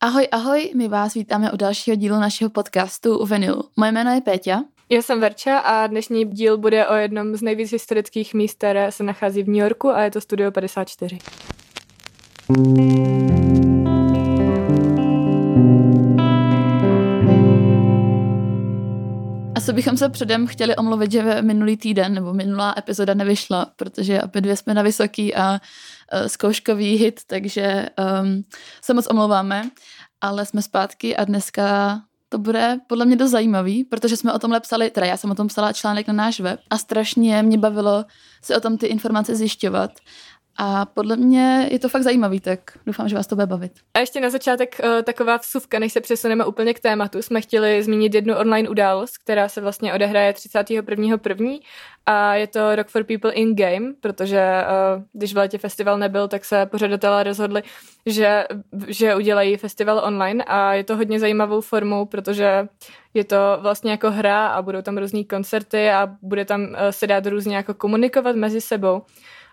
Ahoj, ahoj, my vás vítáme u dalšího dílu našeho podcastu u Venilu. Moje jméno je Péťa. Já jsem Verča a dnešní díl bude o jednom z nejvíc historických míst, které se nachází v New Yorku a je to Studio 54. Asi bychom se předem chtěli omluvit, že minulý týden nebo minulá epizoda nevyšla, protože opět dvě jsme na vysoký a uh, zkouškový hit, takže um, se moc omlouváme, ale jsme zpátky a dneska to bude podle mě dost zajímavý, protože jsme o tomhle psali, teda já jsem o tom psala článek na náš web a strašně mě bavilo si o tom ty informace zjišťovat a podle mě je to fakt zajímavý, tak doufám, že vás to bude bavit. A ještě na začátek uh, taková vsuvka, než se přesuneme úplně k tématu. Jsme chtěli zmínit jednu online událost, která se vlastně odehraje 31.1. a je to Rock for People in Game, protože uh, když v létě festival nebyl, tak se pořadatelé rozhodli, že, že udělají festival online a je to hodně zajímavou formou, protože je to vlastně jako hra a budou tam různý koncerty a bude tam uh, se dát různě jako komunikovat mezi sebou.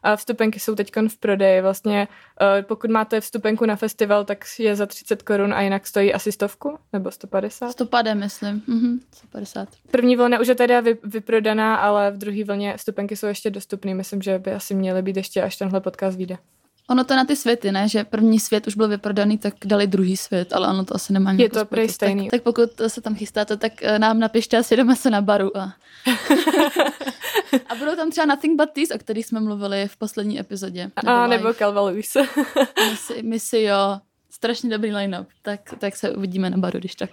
A vstupenky jsou teď v prodeji. Vlastně eh, pokud máte vstupenku na festival, tak je za 30 korun a jinak stojí asi stovku nebo 150. 150, myslím. Mhm, 150. První vlna už je teda vyprodaná, ale v druhé vlně vstupenky jsou ještě dostupné. Myslím, že by asi měly být ještě, až tenhle podcast vyjde. Ono to na ty světy, ne? Že první svět už byl vyprodaný, tak dali druhý svět, ale ono to asi nemá Je to prej stejný. Tak, tak, pokud se tam chystáte, tak eh, nám napište a sjedeme se na baru. A, a budou tam třeba Nothing But These, o kterých jsme mluvili v poslední epizodě. Nebo a nebo Calvaluis. misi, misi, jo. Strašně dobrý line-up. Tak, tak se uvidíme na baru, když tak.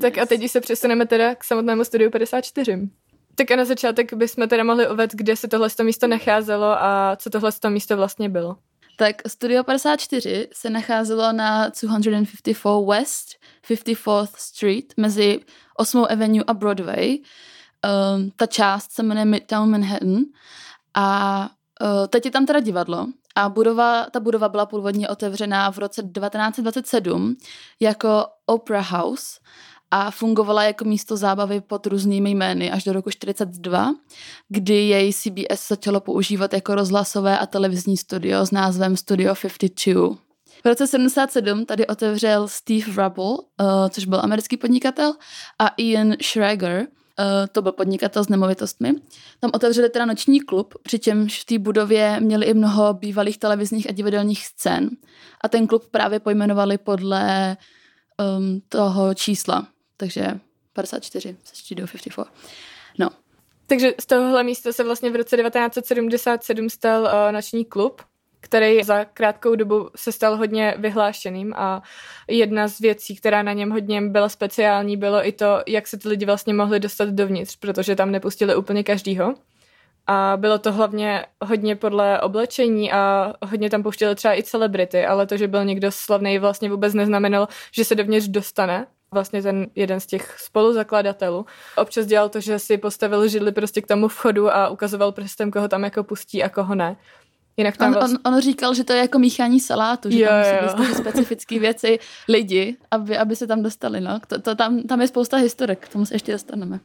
tak a teď se přesuneme teda k samotnému studiu 54. Tak a na začátek bychom teda mohli uvést, kde se tohle místo nacházelo a co tohle místo vlastně bylo. Tak Studio 54 se nacházelo na 254 West 54th Street mezi 8. Avenue a Broadway. Um, ta část se jmenuje Midtown Manhattan a uh, teď je tam teda divadlo a budova, ta budova byla původně otevřená v roce 1927 jako Opera House a fungovala jako místo zábavy pod různými jmény až do roku 42, kdy jej CBS začalo používat jako rozhlasové a televizní studio s názvem Studio 52. V roce 77 tady otevřel Steve Rubble, uh, což byl americký podnikatel, a Ian Schrager, uh, to byl podnikatel s nemovitostmi. Tam otevřeli teda noční klub, přičemž v té budově měli i mnoho bývalých televizních a divadelních scén. A ten klub právě pojmenovali podle um, toho čísla, takže 54 se Studio 54. No. Takže z tohohle místa se vlastně v roce 1977 stal uh, noční klub, který za krátkou dobu se stal hodně vyhlášeným a jedna z věcí, která na něm hodně byla speciální, bylo i to, jak se ty lidi vlastně mohli dostat dovnitř, protože tam nepustili úplně každýho. A bylo to hlavně hodně podle oblečení a hodně tam pouštěli třeba i celebrity, ale to, že byl někdo slavný, vlastně vůbec neznamenalo, že se dovnitř dostane vlastně ten jeden z těch spoluzakladatelů. Občas dělal to, že si postavil židli prostě k tomu vchodu a ukazoval prstem, koho tam jako pustí a koho ne. Jinak tam on, vlastně... on, on říkal, že to je jako míchání salátu, že jo, tam musí být specifické věci lidi, aby, aby se tam dostali. No. To, to, tam, tam je spousta historek, k tomu se ještě dostaneme.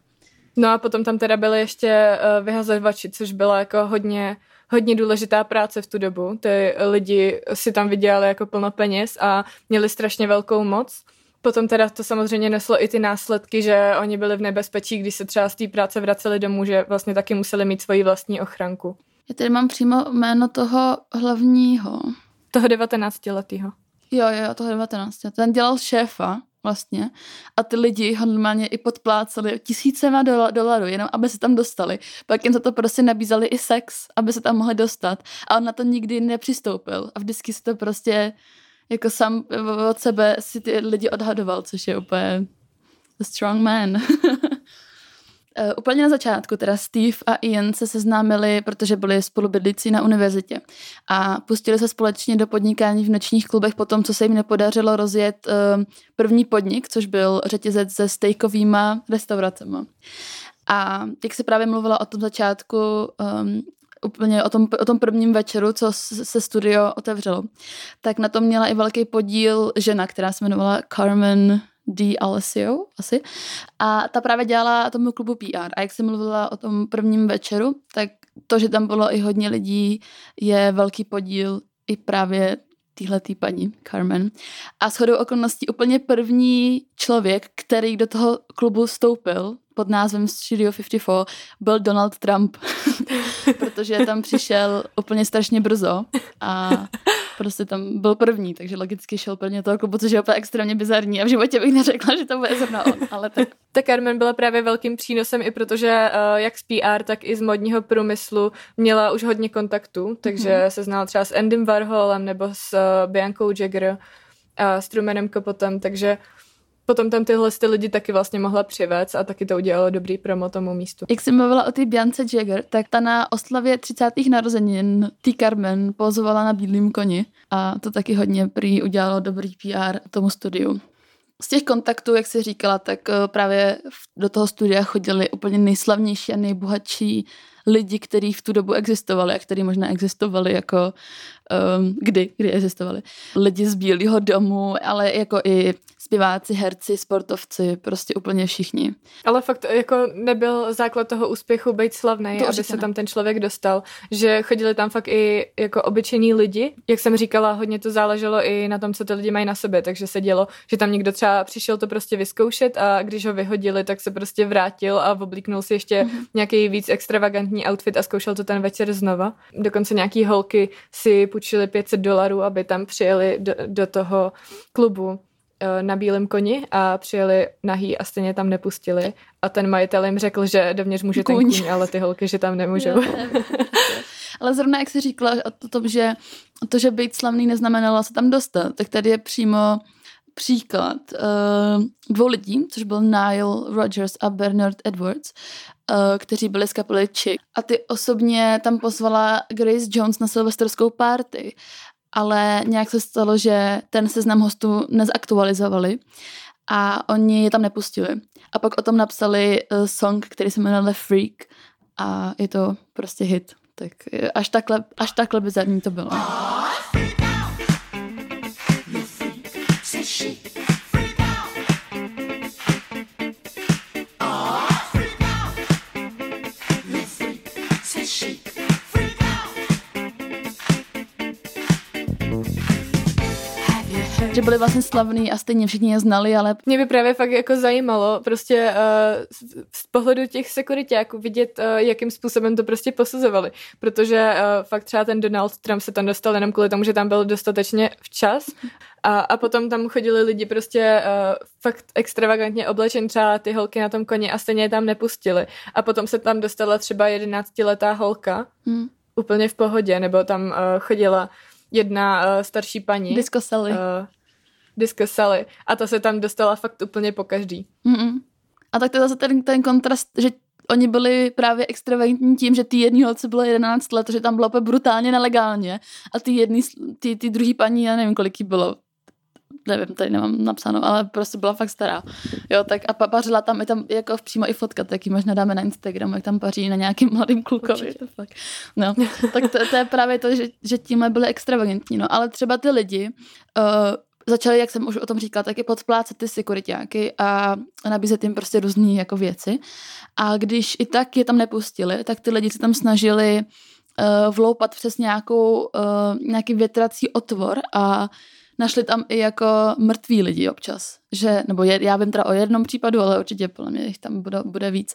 No a potom tam teda byly ještě uh, vyhazovači, což byla jako hodně hodně důležitá práce v tu dobu. Ty lidi si tam vydělali jako plno peněz a měli strašně velkou moc. Potom teda to samozřejmě neslo i ty následky, že oni byli v nebezpečí, když se třeba z té práce vraceli domů, že vlastně taky museli mít svoji vlastní ochranku. Já tady mám přímo jméno toho hlavního. Toho 19-letého. Jo, jo, toho 19. Ten dělal šéfa vlastně a ty lidi ho normálně i podpláceli tisícema dola, dolarů, jenom aby se tam dostali. Pak jim za to prostě nabízeli i sex, aby se tam mohli dostat a on na to nikdy nepřistoupil a vždycky se to prostě jako sám od sebe si ty lidi odhadoval, což je úplně a strong man. Uh, úplně na začátku teda Steve a Ian se seznámili, protože byli spolubydlící na univerzitě a pustili se společně do podnikání v nočních klubech po tom, co se jim nepodařilo rozjet uh, první podnik, což byl řetězec se stejkovýma restauracemi. A jak se právě mluvila o tom začátku, um, úplně o tom, o tom prvním večeru, co se studio otevřelo, tak na tom měla i velký podíl žena, která se jmenovala Carmen D. Alessio asi. A ta právě dělala tomu klubu PR. A jak jsem mluvila o tom prvním večeru, tak to, že tam bylo i hodně lidí, je velký podíl i právě týhletý paní Carmen. A shodou okolností úplně první člověk, který do toho klubu vstoupil pod názvem Studio 54, byl Donald Trump, protože tam přišel úplně strašně brzo a prostě tam byl první, takže logicky šel prvně toho klubu, což je úplně extrémně bizarní a v životě bych neřekla, že to bude zrovna on, ale tak. Ta Carmen byla právě velkým přínosem i protože uh, jak z PR, tak i z modního průmyslu měla už hodně kontaktů, takže mm-hmm. se znala třeba s Andym Warholem nebo s uh, Biancou Jagger a s Trumanem Capotem, takže potom tam tyhle ty lidi taky vlastně mohla přivést a taky to udělalo dobrý promo tomu místu. Jak jsi mluvila o té Biance Jagger, tak ta na oslavě 30. narozenin T. Carmen pozovala na bílým koni a to taky hodně prý udělalo dobrý PR tomu studiu. Z těch kontaktů, jak jsi říkala, tak eh, právě do toho studia chodili úplně nejslavnější a nejbohatší lidi, kteří v tu dobu existovali a kteří možná existovali jako um, kdy, kdy existovali. Lidi z Bílého domu, ale jako i zpěváci, herci, sportovci, prostě úplně všichni. Ale fakt jako nebyl základ toho úspěchu být slavný, aby se ne. tam ten člověk dostal, že chodili tam fakt i jako obyčejní lidi. Jak jsem říkala, hodně to záleželo i na tom, co ty lidi mají na sobě, takže se dělo, že tam někdo třeba přišel to prostě vyzkoušet a když ho vyhodili, tak se prostě vrátil a oblíknul si ještě mm-hmm. nějaký víc extravagantní outfit a zkoušel to ten večer znova. Dokonce nějaký holky si půjčili 500 dolarů, aby tam přijeli do, do toho klubu na bílém koni a přijeli nahý a stejně tam nepustili. A ten majitel jim řekl, že dovnitř může kůň. ten kůň, ale ty holky, že tam nemůžou. Jo, ale zrovna jak jsi říkala o tom, že to, že být slavný neznamenalo se tam dostat, tak tady je přímo příklad uh, dvou lidí, což byl Nile Rogers a Bernard Edwards, uh, kteří byli z kapely Chick. A ty osobně tam pozvala Grace Jones na silvestrskou party ale nějak se stalo, že ten seznam hostů nezaktualizovali a oni je tam nepustili. A pak o tom napsali uh, song, který se jmenuje Freak a je to prostě hit. Tak až takhle, až takhle bizarní to bylo. Že byli vlastně slavní a stejně všichni je znali, ale... Mě by právě fakt jako zajímalo prostě uh, z pohledu těch sekuritáků vidět, uh, jakým způsobem to prostě posuzovali, protože uh, fakt třeba ten Donald Trump se tam dostal jenom kvůli tomu, že tam byl dostatečně včas a, a potom tam chodili lidi prostě uh, fakt extravagantně oblečen, třeba ty holky na tom koni a stejně je tam nepustili. A potom se tam dostala třeba jedenáctiletá holka, hmm. úplně v pohodě, nebo tam uh, chodila jedna uh, starší paní. Disco Sally. Uh, Disco Sally. A ta se tam dostala fakt úplně po každý. Mm-mm. A tak to je zase ten, ten kontrast, že oni byli právě extravagantní tím, že ty jedný holce bylo 11 let, že tam bylo úplně brutálně nelegálně a ty jedný, ty, ty druhý paní, já nevím, kolik jí bylo, nevím, tady nemám napsáno, ale prostě byla fakt stará. Jo, tak a pa, pařila tam, je tam jako přímo i fotka, tak ji možná dáme na Instagram, jak tam paří na nějakým mladým klukovi. To fakt. No, tak to, to, je právě to, že, že tímhle byly extravagantní, no, ale třeba ty lidi uh, začali, jak jsem už o tom říkala, taky podplácet ty sekuritáky a nabízet jim prostě různé jako věci. A když i tak je tam nepustili, tak ty lidi se tam snažili uh, vloupat přes nějakou, uh, nějaký větrací otvor a našli tam i jako mrtví lidi občas. Že, nebo je, já vím teda o jednom případu, ale určitě podle mě jich tam bude, bude víc,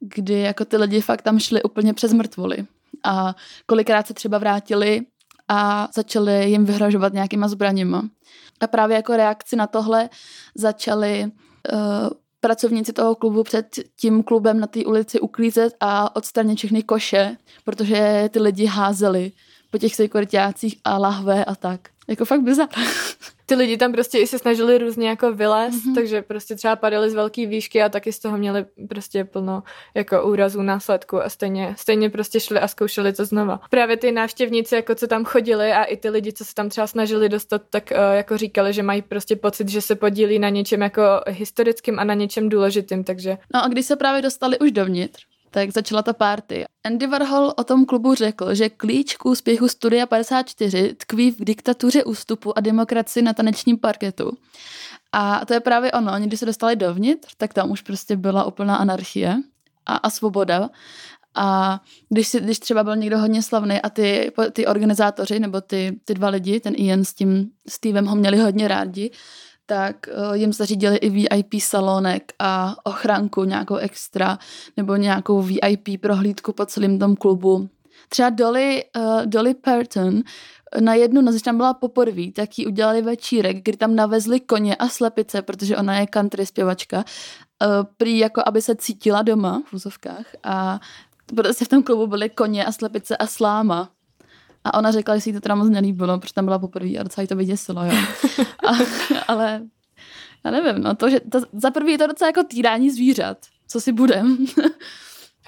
kdy jako ty lidi fakt tam šli úplně přes mrtvoly. A kolikrát se třeba vrátili a začali jim vyhrožovat nějakýma zbraněma. A právě jako reakci na tohle začali uh, pracovníci toho klubu před tím klubem na té ulici uklízet a odstranit všechny koše, protože ty lidi házeli po těch sekuritácích a lahve a tak. Jako fakt bizar. Ty lidi tam prostě i se snažili různě jako vylézt, mm-hmm. takže prostě třeba padali z velké výšky a taky z toho měli prostě plno jako úrazů, následku a stejně, stejně prostě šli a zkoušeli to znova. Právě ty návštěvníci, jako co tam chodili a i ty lidi, co se tam třeba snažili dostat, tak uh, jako říkali, že mají prostě pocit, že se podílí na něčem jako historickým a na něčem důležitým, takže... No a když se právě dostali už dovnitř, tak začala ta party. Andy Warhol o tom klubu řekl, že klíč k úspěchu Studia 54 tkví v diktatuře ústupu a demokracii na tanečním parketu. A to je právě ono. Oni, když se dostali dovnitř, tak tam už prostě byla úplná anarchie a, a svoboda. A když, si, když třeba byl někdo hodně slavný a ty, ty organizátoři nebo ty, ty dva lidi, ten Ian s tím Stevem ho měli hodně rádi, tak uh, jim zařídili i VIP salonek a ochranku nějakou extra nebo nějakou VIP prohlídku po celém tom klubu. Třeba Dolly, uh, Dolly Parton na jednu noc, tam byla poprvé, tak jí udělali večírek, kdy tam navezli koně a slepice, protože ona je country zpěvačka, uh, prý jako aby se cítila doma v úzovkách a prostě v tom klubu byly koně a slepice a sláma. A ona řekla, že si to teda moc nelíbilo, protože tam byla poprvé a docela jí to vyděsilo, jo. A, ale já nevím, no to, že to, za prvý je to docela jako týrání zvířat, co si budem.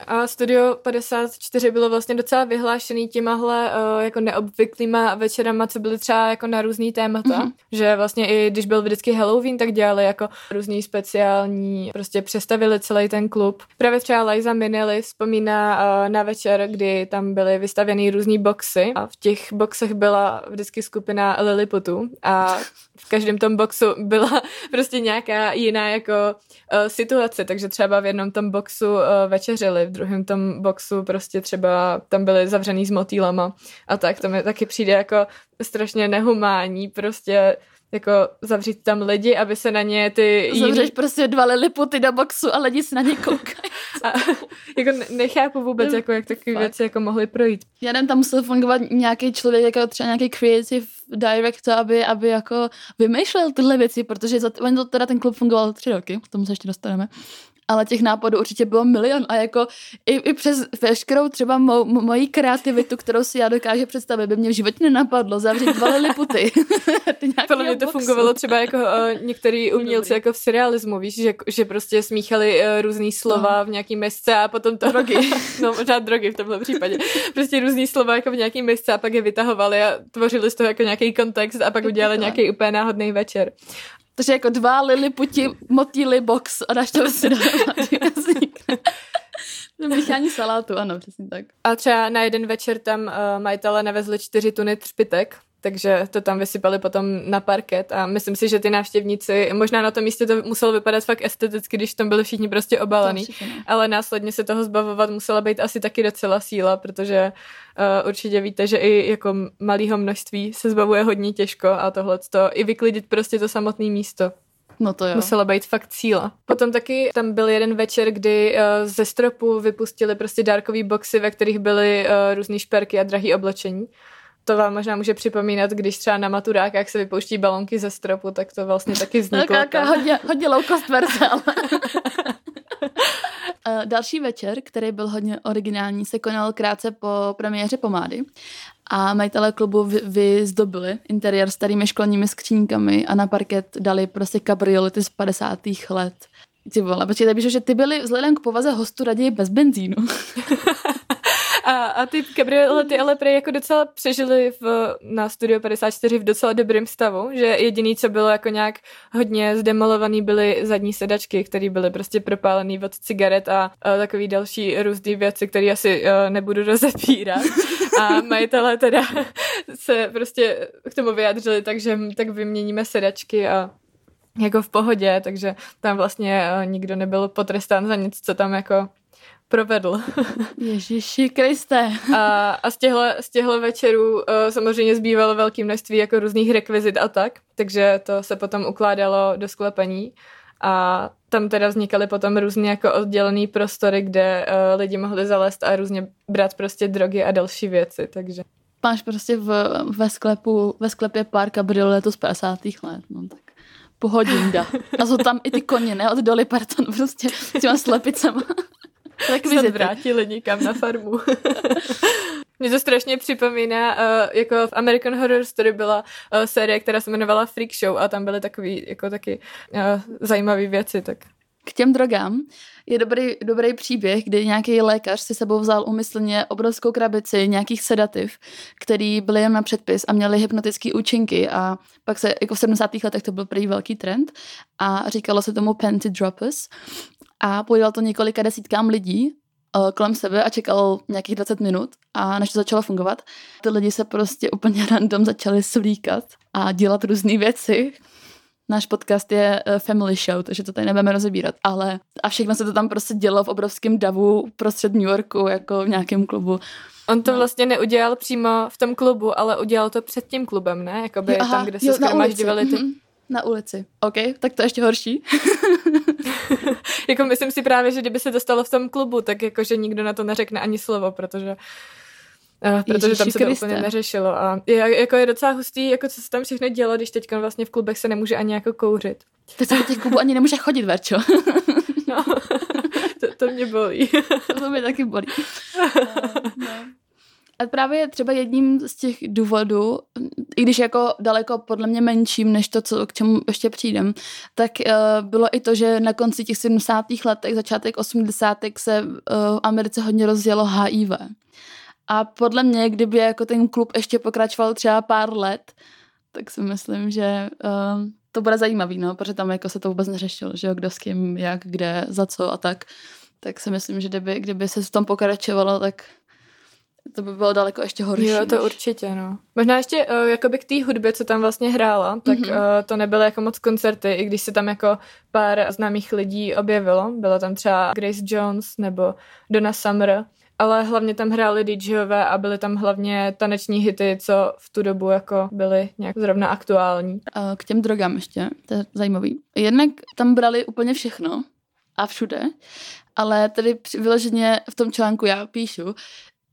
A Studio 54 bylo vlastně docela vyhlášený těmahle uh, jako neobvyklýma večerama, co byly třeba jako na různý témata. Mm-hmm. Že vlastně i když byl vždycky Halloween, tak dělali jako různý speciální, prostě přestavili celý ten klub. Právě třeba Liza Minnelli vzpomíná uh, na večer, kdy tam byly vystavěny různý boxy a v těch boxech byla vždycky skupina Lilliputů a v každém tom boxu byla prostě nějaká jiná jako uh, situace, takže třeba v jednom tom boxu uh, večeřili, v druhém tom boxu prostě třeba tam byli zavřený s motýlama a tak, to mi taky přijde jako strašně nehumání, prostě jako zavřít tam lidi, aby se na ně ty... Zavřeš jiný... prostě dva liliputy do boxu a lidi se na ně koukají. A, jako nechápu vůbec, no, jako, jak takové věci jako mohly projít. Já nevím, tam musel fungovat nějaký člověk, jako třeba nějaký creative director, aby, aby jako vymýšlel tyhle věci, protože za, to teda ten klub fungoval tři roky, k tomu se ještě dostaneme ale těch nápadů určitě bylo milion a jako i, i přes veškerou třeba mou, mojí kreativitu, kterou si já dokážu představit, by mě v životě nenapadlo zavřít dva liliputy. Podle mě to boxu. fungovalo třeba jako uh, některý umělci jako v serialismu, víš, že, že prostě smíchali uh, různý slova no. v nějaký mesce a potom to... Drogy. no, možná drogy v tomhle případě. Prostě různý slova jako v nějaký mesce a pak je vytahovali a tvořili z toho jako nějaký kontext a pak udělali nějaký úplně náhodný večer. Takže jako dva liliputi motýly box a dáš to si dohromady. Míchání salátu, ano, přesně tak. A třeba na jeden večer tam uh, majitele nevezli čtyři tuny třpitek, takže to tam vysypali potom na parket a myslím si, že ty návštěvníci, možná na tom místě to muselo vypadat fakt esteticky, když tam byli všichni prostě obalený, ale následně se toho zbavovat musela být asi taky docela síla, protože uh, určitě víte, že i jako malého množství se zbavuje hodně těžko a tohle to i vyklidit prostě to samotné místo. No to jo. Musela být fakt síla. Potom taky tam byl jeden večer, kdy uh, ze stropu vypustili prostě dárkový boxy, ve kterých byly uh, různé šperky a drahé oblečení to vám možná může připomínat, když třeba na maturákách se vypouští balonky ze stropu, tak to vlastně taky vzniklo. Tak hodně, hodně low cost verze, ale... Eh, další večer, který byl hodně originální, se konal krátce po premiéře pomády a majitelé klubu vy, vyzdobili interiér starými školními skřínkami a na parket dali prostě kabriolety z 50. let. Ty vole, počkej, že ty byli vzhledem k povaze hostu raději bez benzínu. A, a ty kabriolety ale prej jako docela přežili v, na Studio 54 v docela dobrém stavu, že jediný, co bylo jako nějak hodně zdemolovaný, byly zadní sedačky, které byly prostě propálený od cigaret a, a takový další různé věci, které asi a, nebudu rozepírat. A majitelé teda se prostě k tomu vyjádřili, takže tak vyměníme sedačky a jako v pohodě, takže tam vlastně nikdo nebyl potrestán za nic, co tam jako provedl. Ježíši Kriste. a, a z, těchto, z těchto večerů uh, samozřejmě zbývalo velké množství jako různých rekvizit a tak, takže to se potom ukládalo do sklepení a tam teda vznikaly potom různě jako oddělený prostory, kde uh, lidi mohli zalézt a různě brát prostě drogy a další věci, takže. Máš prostě v, ve sklepu, ve sklepě pár kabrioletů z 50. let, no tak pohodinda. A jsou tam i ty koně, ne? Od Dolly Parton prostě s těma slepicema. Tak se vrátili někam na farmu. Mě to strašně připomíná, uh, jako v American Horror Story byla uh, série, která se jmenovala Freak Show a tam byly takový, jako taky uh, zajímavé věci, tak k těm drogám je dobrý, dobrý příběh, kdy nějaký lékař si sebou vzal umyslně obrovskou krabici nějakých sedativ, který byly jen na předpis a měly hypnotické účinky a pak se, jako v 70. letech to byl prý velký trend a říkalo se tomu panty droppers a podíval to několika desítkám lidí uh, kolem sebe a čekal nějakých 20 minut a než to začalo fungovat, ty lidi se prostě úplně random začali slíkat a dělat různé věci. Náš podcast je uh, family show, takže to tady nebudeme rozebírat, ale a všechno se to tam prostě dělo v obrovském davu prostřed New Yorku, jako v nějakém klubu. On to no. vlastně neudělal přímo v tom klubu, ale udělal to před tím klubem, ne? Jakoby Aha, tam, kde se schromažďovali ty... Mm-hmm. Na ulici. OK, tak to ještě horší. jako myslím si právě, že kdyby se to stalo v tom klubu, tak jakože nikdo na to neřekne ani slovo, protože Uh, protože Ježiši tam se to Kriste. úplně neřešilo. A je, jako je docela hustý, jako co se tam všechno dělo, když teď vlastně v klubech se nemůže ani jako kouřit. Teď se do těch klubů ani nemůže chodit, Verčo. no, to, to mě bolí. to mě taky bolí. Uh, no. A právě třeba jedním z těch důvodů, i když jako daleko podle mě menším než to, co, k čemu ještě přijdem, tak uh, bylo i to, že na konci těch 70. letech, začátek 80. se uh, v Americe hodně rozjelo HIV. A podle mě, kdyby jako ten klub ještě pokračoval třeba pár let, tak si myslím, že uh, to bude zajímavý, no, protože tam jako se to vůbec neřešilo, že jo, kdo s kým, jak, kde, za co a tak. Tak si myslím, že kdyby, kdyby se v tom pokračovalo, tak to by bylo daleko ještě horší. Jo, to než... určitě, no. Možná ještě uh, jakoby k té hudbě, co tam vlastně hrála, tak mm-hmm. uh, to nebyly jako moc koncerty, i když se tam jako pár známých lidí objevilo. Byla tam třeba Grace Jones nebo Donna Summer, ale hlavně tam hráli DJové a byly tam hlavně taneční hity, co v tu dobu jako byly nějak zrovna aktuální. K těm drogám ještě, to je zajímavý. Jednak tam brali úplně všechno a všude, ale tedy vyloženě v tom článku já píšu,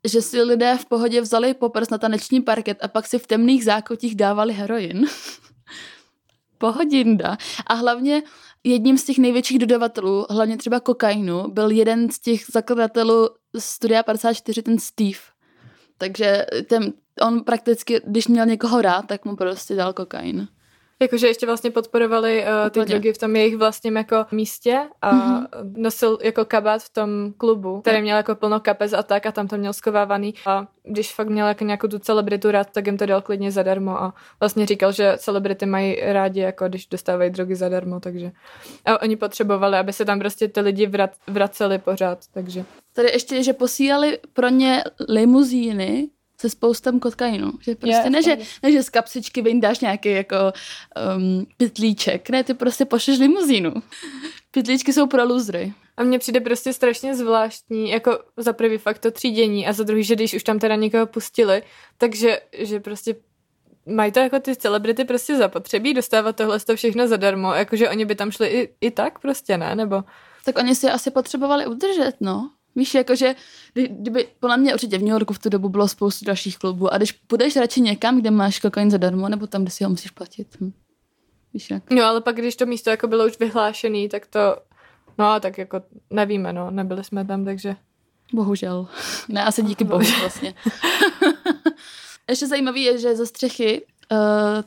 že si lidé v pohodě vzali poprs na taneční parket a pak si v temných zákotích dávali heroin. Pohodinda. A hlavně jedním z těch největších dodavatelů, hlavně třeba kokainu, byl jeden z těch zakladatelů Studia 54, ten Steve. Takže ten, on prakticky, když měl někoho rád, tak mu prostě dal kokain. Jakože ještě vlastně podporovali uh, ty drogy v tom jejich vlastním jako místě a mm-hmm. nosil jako kabát v tom klubu, který měl jako plno kapez a tak a tam to měl skovávaný a když fakt měl jako nějakou tu celebritu rád, tak jim to dal klidně zadarmo a vlastně říkal, že celebrity mají rádi, jako když dostávají drogy zadarmo, takže a oni potřebovali, aby se tam prostě ty lidi vrat, vraceli pořád, takže. Tady ještě, že posílali pro ně limuzíny, se spoustem kokainu. Že prostě ne, že, ne, že z kapsičky vyndáš nějaký jako um, pitlíček. Ne, ty prostě pošleš limuzínu. Pitlíčky jsou pro luzry. A mně přijde prostě strašně zvláštní, jako za prvý fakt to třídění a za druhý, že když už tam teda někoho pustili, takže že prostě mají to jako ty celebrity prostě zapotřebí dostávat tohle to všechno zadarmo, jakože oni by tam šli i, i tak prostě, ne? Nebo... Tak oni si asi potřebovali udržet, no. Víš, jakože, kdyby, podle mě určitě v New Yorku v tu dobu bylo spoustu dalších klubů a když půjdeš radši někam, kde máš kokain zadarmo, nebo tam, kde si ho musíš platit. Hm. Víš jak? No, ale pak, když to místo jako bylo už vyhlášené, tak to, no, tak jako nevíme, no, nebyli jsme tam, takže... Bohužel. Ne, asi díky bohu vlastně. Ještě zajímavý je, že ze střechy uh,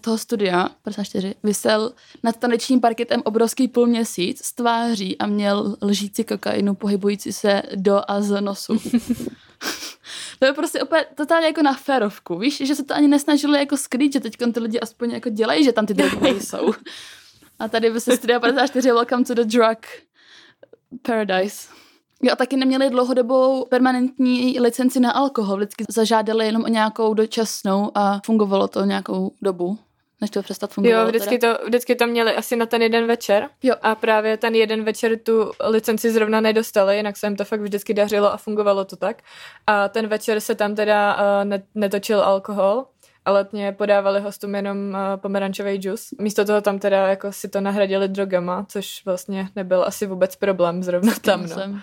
toho studia 54 vysel nad tanečním parketem obrovský půlměsíc s tváří a měl lžící kokainu pohybující se do a z nosu. to je prostě opět totálně jako na férovku, víš, že se to ani nesnažili jako skrýt, že teď ty lidi aspoň jako dělají, že tam ty drogy nejsou. A tady by se studia 54 Welcome to the drug paradise. Jo, a taky neměli dlouhodobou permanentní licenci na alkohol. Vždycky zažádali jenom o nějakou dočasnou a fungovalo to nějakou dobu než to přestat fungovat. Jo, vždycky to, vždycky to měli asi na ten jeden večer. Jo. A právě ten jeden večer tu licenci zrovna nedostali, jinak se jim to fakt vždycky dařilo a fungovalo to tak. A ten večer se tam teda uh, netočil alkohol, ale letně podávali hostům jenom uh, pomerančový džus. Místo toho tam teda jako si to nahradili drogama, což vlastně nebyl asi vůbec problém zrovna tam. No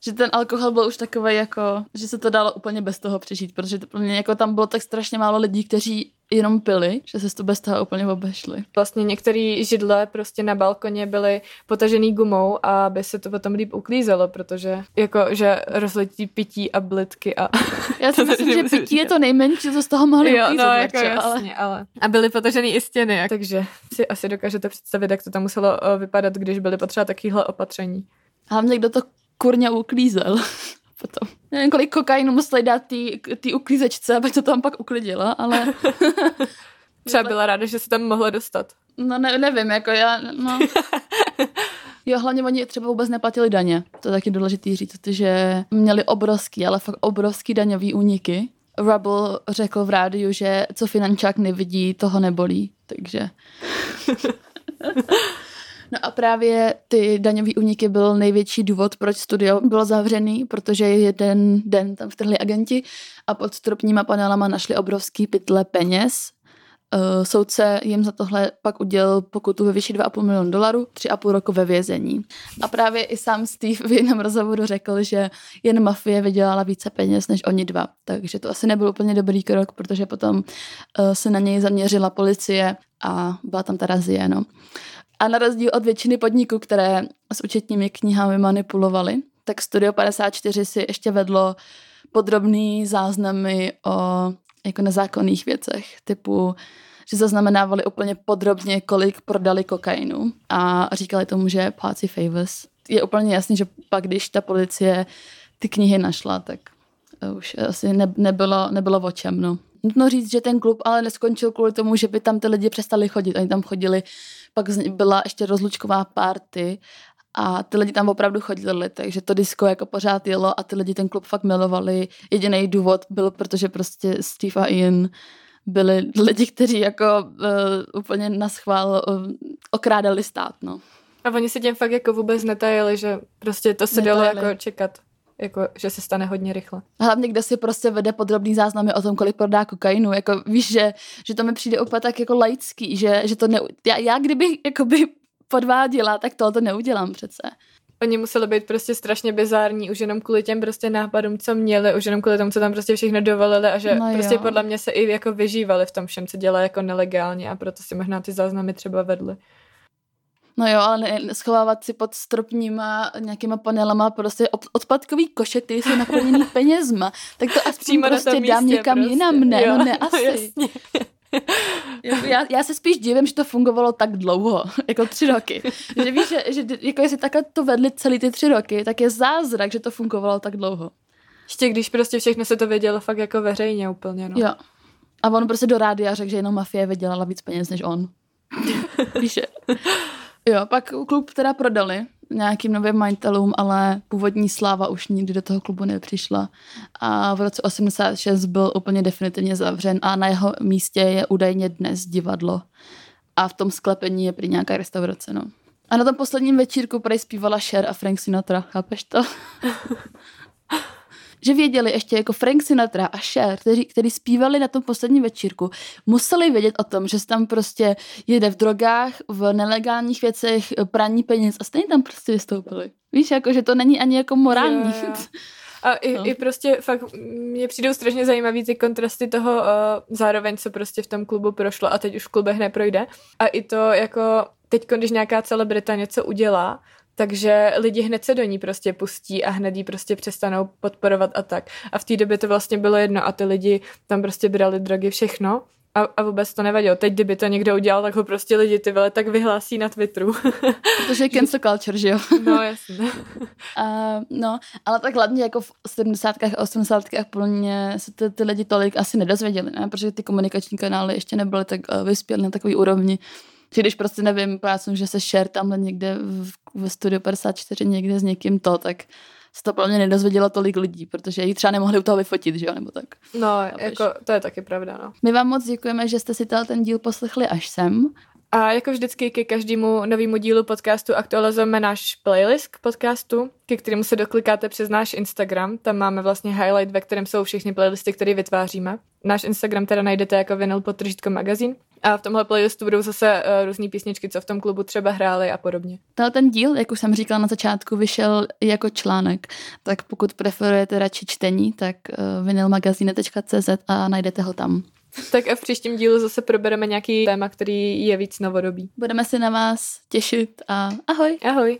že ten alkohol byl už takový jako, že se to dalo úplně bez toho přežít, protože to pro mě jako tam bylo tak strašně málo lidí, kteří jenom pili, že se to bez toho úplně obešli. Vlastně některé židle prostě na balkoně byly potažený gumou a aby se to potom líp uklízelo, protože jako, že rozletí pití a blitky a... Já si myslím, že pití je to nejmenší, co z toho mohli jo, uklízet. No, jako jasně, ale... ale... A byly potažený i stěny, takže si asi dokážete představit, jak to tam muselo eh, vypadat, když byly potřeba takovéhle opatření. Hlavně kdo to kurně uklízel. Potom. Nevím, kolik kokainu museli dát té uklízečce, aby to tam pak uklidila, ale... Třeba byla ráda, že se tam mohla dostat. No ne, nevím, jako já, no... Jo, hlavně oni třeba vůbec neplatili daně. To je taky důležitý říct, protože měli obrovský, ale fakt obrovský daňový úniky. Rubble řekl v rádiu, že co finančák nevidí, toho nebolí. Takže No a právě ty daňové úniky byl největší důvod, proč studio bylo zavřený, protože jeden den tam vtrhli agenti a pod stropníma panelama našli obrovský pytle peněz. Uh, soudce jim za tohle pak udělal pokutu ve výši 2,5 milionu dolarů, 3,5 roku ve vězení. A právě i sám Steve v jiném rozhovoru řekl, že jen mafie vydělala více peněz než oni dva. Takže to asi nebyl úplně dobrý krok, protože potom uh, se na něj zaměřila policie a byla tam ta razie. No. A na rozdíl od většiny podniků, které s účetními knihami manipulovali, tak Studio 54 si ještě vedlo podrobný záznamy o jako nezákonných věcech, typu, že zaznamenávali úplně podrobně, kolik prodali kokainu a říkali tomu, že party favors. Je úplně jasný, že pak, když ta policie ty knihy našla, tak už asi ne, nebylo, nebylo o čem, no. Nutno říct, že ten klub ale neskončil kvůli tomu, že by tam ty lidi přestali chodit. Oni tam chodili, pak byla ještě rozlučková party a ty lidi tam opravdu chodili, takže to disco jako pořád jelo a ty lidi ten klub fakt milovali. Jediný důvod byl, protože prostě Steve a Ian byli lidi, kteří jako uh, úplně na schvál uh, okrádali stát, no. A oni si tím fakt jako vůbec netajili, že prostě to se dalo jako čekat jako, že se stane hodně rychle. Hlavně, kde si prostě vede podrobný záznamy o tom, kolik prodá kokainu. Jako, víš, že, že to mi přijde úplně tak jako laický, že, že to ne, já, já kdybych jakoby podváděla, tak to neudělám přece. Oni museli být prostě strašně bizární, už jenom kvůli těm prostě nápadům, co měli, už jenom kvůli tomu, co tam prostě všechno dovolili a že no prostě jo. podle mě se i jako vyžívali v tom všem, co dělá jako nelegálně a proto si možná ty záznamy třeba vedly. No jo, ale ne, schovávat si pod stropníma nějakýma panelama prostě odpadkový koše, který jsou naplněný penězma. Tak to aspoň Přímo prostě dám někam prostě. jinam, ne? Jo, no ne, asi. Jasně. já, já se spíš divím, že to fungovalo tak dlouho, jako tři roky. Že víš, že, že jako jestli takhle to vedli celý ty tři roky, tak je zázrak, že to fungovalo tak dlouho. Ještě když prostě všechno se to vědělo fakt jako veřejně úplně, no. Jo. A on prostě do rádia řekl, že jenom mafie vydělala víc peněz než on. Víš, Jo, pak klub teda prodali nějakým novým majitelům, ale původní sláva už nikdy do toho klubu nepřišla. A v roce 86 byl úplně definitivně zavřen a na jeho místě je údajně dnes divadlo. A v tom sklepení je prý nějaká restaurace, no. A na tom posledním večírku prej zpívala Cher a Frank Sinatra, chápeš to? že věděli ještě jako Frank Sinatra a Cher, kteří, kteří zpívali na tom posledním večírku, museli vědět o tom, že se tam prostě jede v drogách, v nelegálních věcech, praní peněz a stejně tam prostě vystoupili. Víš, jako, že to není ani jako morální. Yeah, yeah. A i, no. i prostě fakt mě přijdou strašně zajímavý ty kontrasty toho uh, zároveň, co prostě v tom klubu prošlo a teď už v klubech neprojde. A i to jako teď, když nějaká celebrita něco udělá, takže lidi hned se do ní prostě pustí a hned ji prostě přestanou podporovat a tak. A v té době to vlastně bylo jedno a ty lidi tam prostě brali drogy, všechno a, a vůbec to nevadilo. Teď, kdyby to někdo udělal, tak ho prostě lidi ty vole tak vyhlásí na Twitteru. Protože je cancel culture, že jo? No, jasně. uh, no, ale tak hlavně jako v 70. a 80. podle mě se ty, ty lidi tolik asi nedozvěděli, ne? protože ty komunikační kanály ještě nebyly tak uh, vyspělé na takový úrovni, že když prostě nevím, prácu, že se share tamhle někde v, v Studio 54 někde s někým to, tak se to pro mě nedozvědělo tolik lidí, protože ji třeba nemohli u toho vyfotit, že jo, nebo tak. No, Chápeš? jako to je taky pravda, no. My vám moc děkujeme, že jste si ten díl poslechli až sem. A jako vždycky ke každému novému dílu podcastu aktualizujeme náš playlist k podcastu, ke kterému se doklikáte přes náš Instagram. Tam máme vlastně highlight, ve kterém jsou všechny playlisty, které vytváříme. Náš Instagram teda najdete jako vinyl podtržítko magazín. A v tomhle playlistu budou zase uh, různé písničky, co v tom klubu třeba hráli a podobně. Tenhle ten díl, jak už jsem říkala na začátku, vyšel jako článek, tak pokud preferujete radši čtení, tak uh, vinylmagazine.cz a najdete ho tam. Tak a v příštím dílu zase probereme nějaký téma, který je víc novodobý. Budeme se na vás těšit a ahoj. Ahoj.